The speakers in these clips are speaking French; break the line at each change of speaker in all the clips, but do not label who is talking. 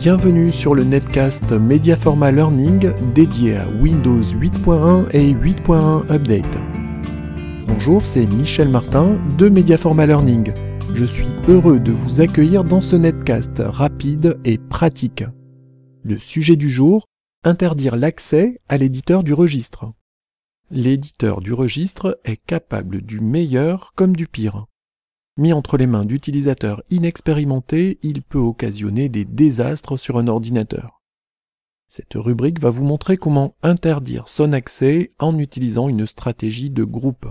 Bienvenue sur le netcast Mediaforma Learning dédié à Windows 8.1 et 8.1 Update. Bonjour, c'est Michel Martin de Mediaforma Learning. Je suis heureux de vous accueillir dans ce netcast rapide et pratique. Le sujet du jour, interdire l'accès à l'éditeur du registre. L'éditeur du registre est capable du meilleur comme du pire. Mis entre les mains d'utilisateurs inexpérimentés, il peut occasionner des désastres sur un ordinateur. Cette rubrique va vous montrer comment interdire son accès en utilisant une stratégie de groupe.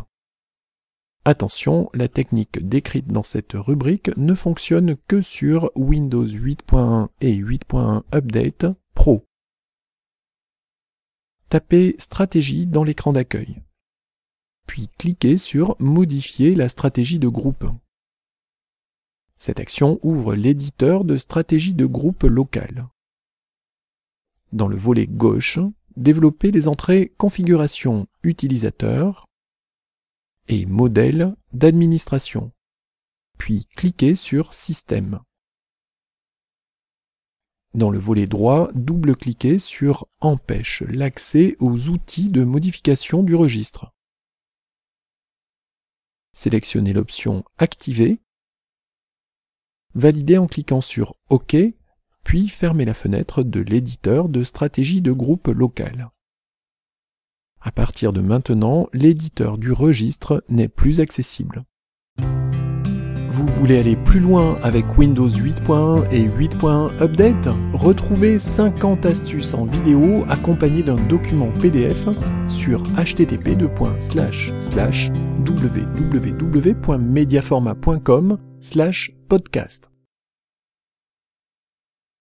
Attention, la technique décrite dans cette rubrique ne fonctionne que sur Windows 8.1 et 8.1 Update Pro. Tapez Stratégie dans l'écran d'accueil. Puis cliquez sur Modifier la stratégie de groupe. Cette action ouvre l'éditeur de stratégie de groupe local. Dans le volet gauche, développez les entrées Configuration utilisateur et Modèle d'administration, puis cliquez sur Système. Dans le volet droit, double-cliquez sur Empêche l'accès aux outils de modification du registre. Sélectionnez l'option Activer Validez en cliquant sur OK, puis fermez la fenêtre de l'éditeur de stratégie de groupe local. À partir de maintenant, l'éditeur du registre n'est plus accessible. Vous voulez aller plus loin avec Windows 8.1 et 8.1 Update? Retrouvez 50 astuces en vidéo accompagnées d'un document PDF sur http www.mediaforma.com podcast.